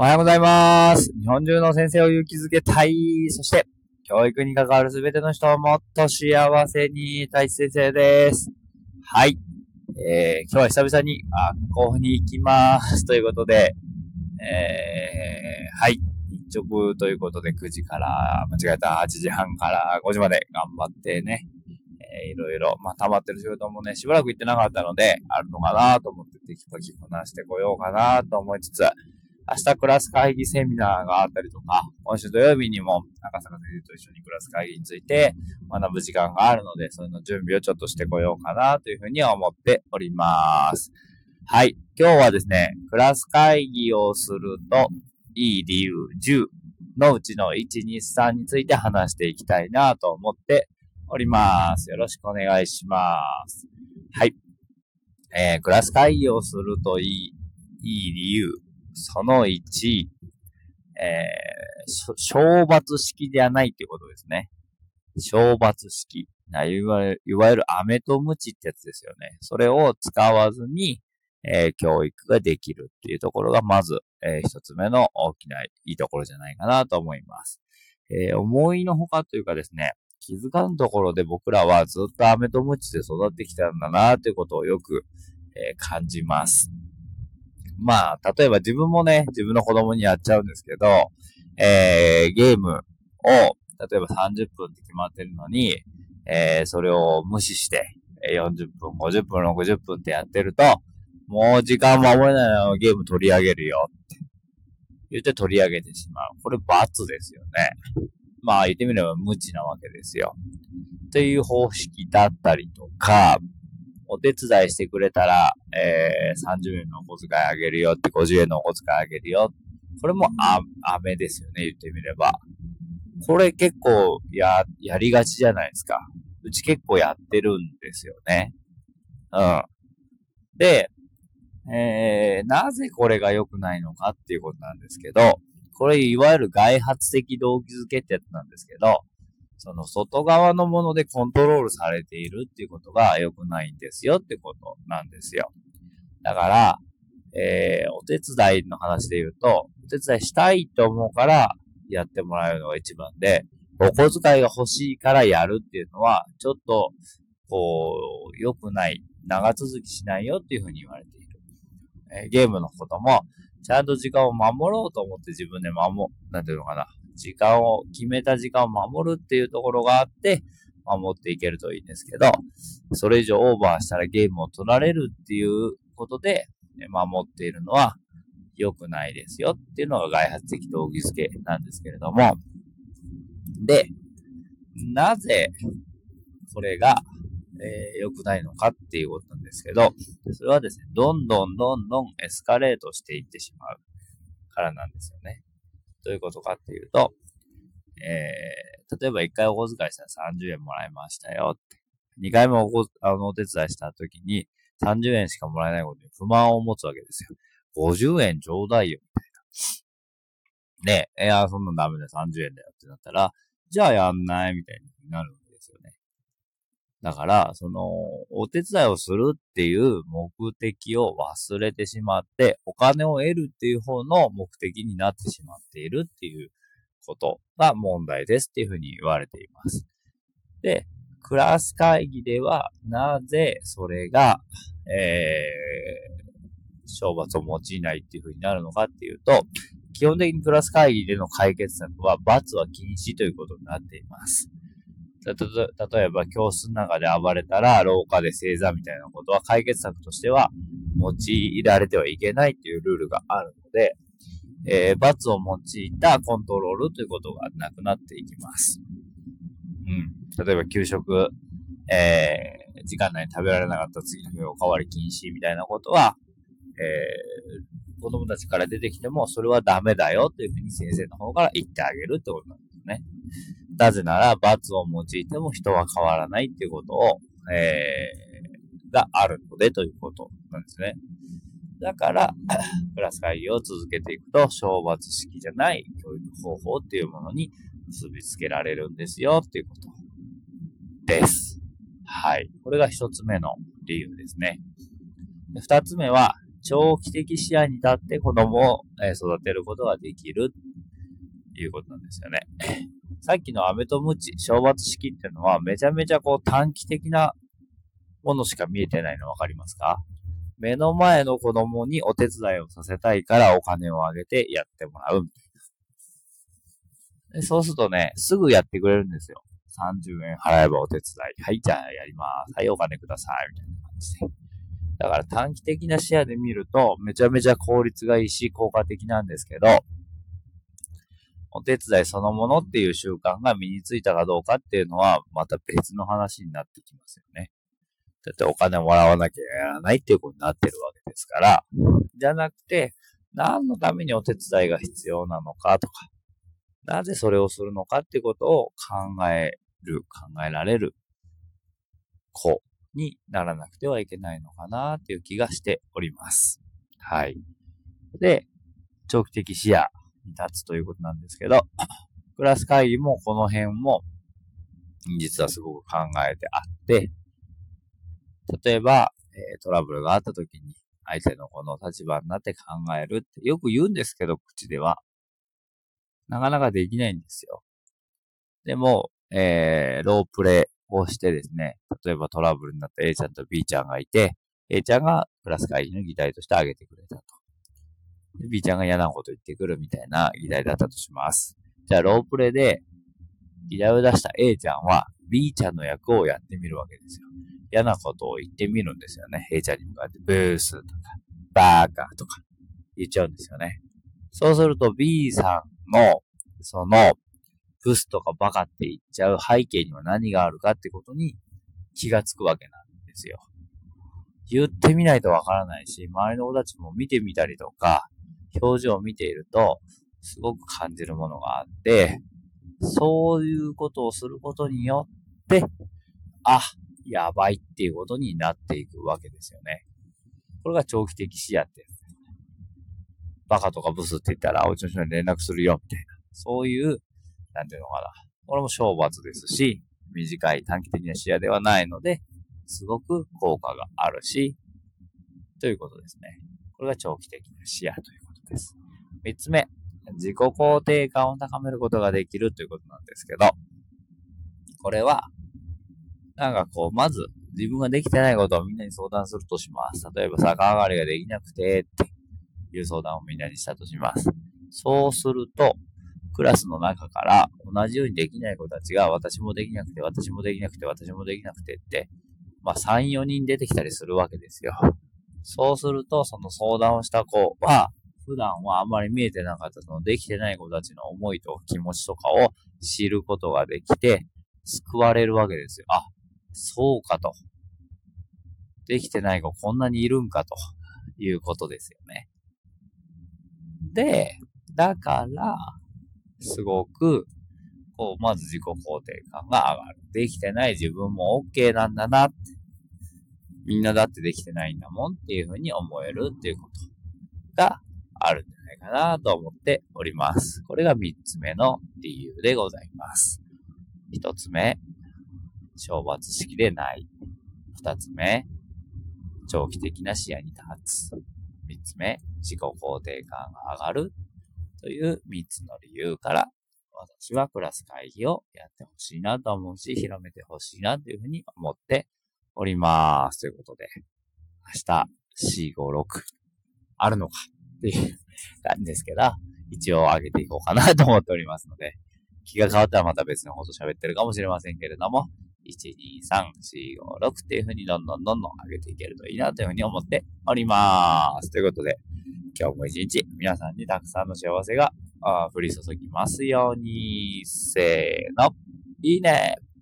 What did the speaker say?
おはようございます。日本中の先生を勇気づけたい。そして、教育に関わるすべての人をもっと幸せにたい先生です。はい。えー、今日は久々に学校に行きます。ということで、えー、はい。日直ということで9時から、間違えた8時半から5時まで頑張ってね、えー、いろいろ、まあ、溜まってる仕事もね、しばらく行ってなかったので、あるのかなと思ってテキパキこなしてこようかなと思いつつ、明日クラス会議セミナーがあったりとか、今週土曜日にも赤坂先生と一緒にクラス会議について学ぶ時間があるので、それの準備をちょっとしてこようかなというふうに思っております。はい。今日はですね、クラス会議をするといい理由10のうちの1、2、3について話していきたいなと思っております。よろしくお願いします。はい。えー、クラス会議をするといい、いい理由その1、えー、懲罰式ではないっていうことですね。懲罰式。いわゆる、いわゆる飴と鞭ってやつですよね。それを使わずに、えー、教育ができるっていうところが、まず、えー、一つ目の大きないいところじゃないかなと思います。えー、思いのほかというかですね、気づかんところで僕らはずっと飴と鞭で育ってきたんだなということをよく、え感じます。まあ、例えば自分もね、自分の子供にやっちゃうんですけど、えー、ゲームを、例えば30分って決まってるのに、えー、それを無視して、40分、50分、60分ってやってると、もう時間守れないのゲーム取り上げるよって言って取り上げてしまう。これ罰ですよね。まあ言ってみれば無知なわけですよ。という方式だったりとか、お手伝いしてくれたら、えー、30円のお小遣いあげるよって、50円のお小遣いあげるよ。これもあ、飴ですよね、言ってみれば。これ結構、や、やりがちじゃないですか。うち結構やってるんですよね。うん。で、えー、なぜこれが良くないのかっていうことなんですけど、これいわゆる外発的動機づけってやつなんですけど、その外側のものでコントロールされているっていうことが良くないんですよってことなんですよ。だから、えー、お手伝いの話で言うと、お手伝いしたいと思うからやってもらえるのが一番で、お小遣いが欲しいからやるっていうのは、ちょっと、こう、良くない、長続きしないよっていうふうに言われている。えー、ゲームのことも、ちゃんと時間を守ろうと思って自分で守、なんていうのかな、時間を、決めた時間を守るっていうところがあって、守っていけるといいんですけど、それ以上オーバーしたらゲームを取られるっていうことで、守っているのは良くないですよっていうのが外発的動機づけなんですけれども、で、なぜこれが、えー、良くないのかっていうことなんですけど、それはですね、どんどんどんどんエスカレートしていってしまうからなんですよね。どういうことかっていうと、えー、例えば1回お小遣いしたら30円もらいましたよって。2回もおあのお手伝いした時に30円しかもらえないことに不満を持つわけですよ。50円ちょうだいよ、みたいな。ねえ、いや、そんなダメだ、30円だよってなったら、じゃあやんないみたいになる。だから、その、お手伝いをするっていう目的を忘れてしまって、お金を得るっていう方の目的になってしまっているっていうことが問題ですっていうふうに言われています。で、クラス会議では、なぜそれが、えー、懲罰を用いないっていうふうになるのかっていうと、基本的にクラス会議での解決策は、罰は禁止ということになっています。例えば教室の中で暴れたら廊下で正座みたいなことは解決策としては用いられてはいけないというルールがあるので、えー、罰を用いたコントロールということがなくなっていきます。うん。例えば給食、えー、時間内に食べられなかった次の日おかわり禁止みたいなことは、えー、子供たちから出てきてもそれはダメだよというふうに先生の方から言ってあげるってことなんですね。なぜなら、罰を用いても人は変わらないっていうことを、えー、があるのでということなんですね。だから、クラス会議を続けていくと、懲罰式じゃない教育方法っていうものに結びつけられるんですよっていうことです。はい。これが一つ目の理由ですね。二つ目は、長期的視野に立って子供を育てることができるいうことなんですよね。さっきの飴とムチ、懲罰式っていうのはめちゃめちゃこう短期的なものしか見えてないのわかりますか？目の前の子供にお手伝いをさせたいからお金をあげてやってもらうみたいな。でそうするとね、すぐやってくれるんですよ。30円払えばお手伝い。はい、じゃあやります。はい、お金ください。みたいな感じで。だから短期的な視野で見ると、めちゃめちゃ効率がいいし、効果的なんですけど、お手伝いそのものっていう習慣が身についたかどうかっていうのは、また別の話になってきますよね。だってお金もらわなきゃやらないっていうことになってるわけですから、じゃなくて、何のためにお手伝いが必要なのかとか、なぜそれをするのかっていうことを考える、考えられる子にならなくてはいけないのかなっていう気がしております。はい。で、長期的視野に立つということなんですけど、クラス会議もこの辺も実はすごく考えてあって、例えば、え、トラブルがあった時に相手のこの立場になって考えるってよく言うんですけど、口では。なかなかできないんですよ。でも、えー、ロープレイをしてですね、例えばトラブルになった A ちゃんと B ちゃんがいて、A ちゃんがクラス会議の議題として挙げてくれたと。B ちゃんが嫌なこと言ってくるみたいな議題だったとします。じゃあ、ロープレで議題を出した A ちゃんは B ちゃんの役をやってみるわけですよ。嫌なことを言ってみるんですよね。A ちゃんに向かってブースとか、バーカーとか言っちゃうんですよね。そうすると B さんの、その、ブスとかバカって言っちゃう背景には何があるかってことに気がつくわけなんですよ。言ってみないとわからないし、周りの子たちも見てみたりとか、表情を見ていると、すごく感じるものがあって、そういうことをすることによって、あ、やばいっていうことになっていくわけですよね。これが長期的視野って。バカとかブスって言ったら、うちの人に連絡するよ、みたいな。そういう、なんていうのかな。これも懲罰ですし、短い短期的な視野ではないので、すごく効果があるし、ということですね。これが長期的な視野というです。三つ目、自己肯定感を高めることができるということなんですけど、これは、なんかこう、まず自分ができてないことをみんなに相談するとします。例えば逆上がりができなくてっていう相談をみんなにしたとします。そうすると、クラスの中から同じようにできない子たちが私もできなくて、私もできなくて、私もできなくてって、まあ3、4人出てきたりするわけですよ。そうすると、その相談をした子は、普段はあまり見えてなかったそのできてない子たちの思いと気持ちとかを知ることができて、救われるわけですよ。あ、そうかと。できてない子こんなにいるんかということですよね。で、だから、すごく、こう、まず自己肯定感が上がる。できてない自分も OK なんだなって。みんなだってできてないんだもんっていうふうに思えるっていうことがあるんじゃないかなと思っております。これが3つ目の理由でございます。1つ目、懲罰式でない。2つ目、長期的な視野に立つ。3つ目、自己肯定感が上がるという3つの理由から、私はクラス会議をやってほしいなと思うし、広めてほしいなというふうに思っております。ということで、明日、4、5、6、あるのかっていう感じですけど、一応上げていこうかなと思っておりますので、気が変わったらまた別の放送喋ってるかもしれませんけれども、1、2、3、4、5、6っていう風にどんどんどんどん上げていけるといいなという風に思っております。ということで、今日も一日皆さんにたくさんの幸せが降り注ぎますように、せーの、いいね。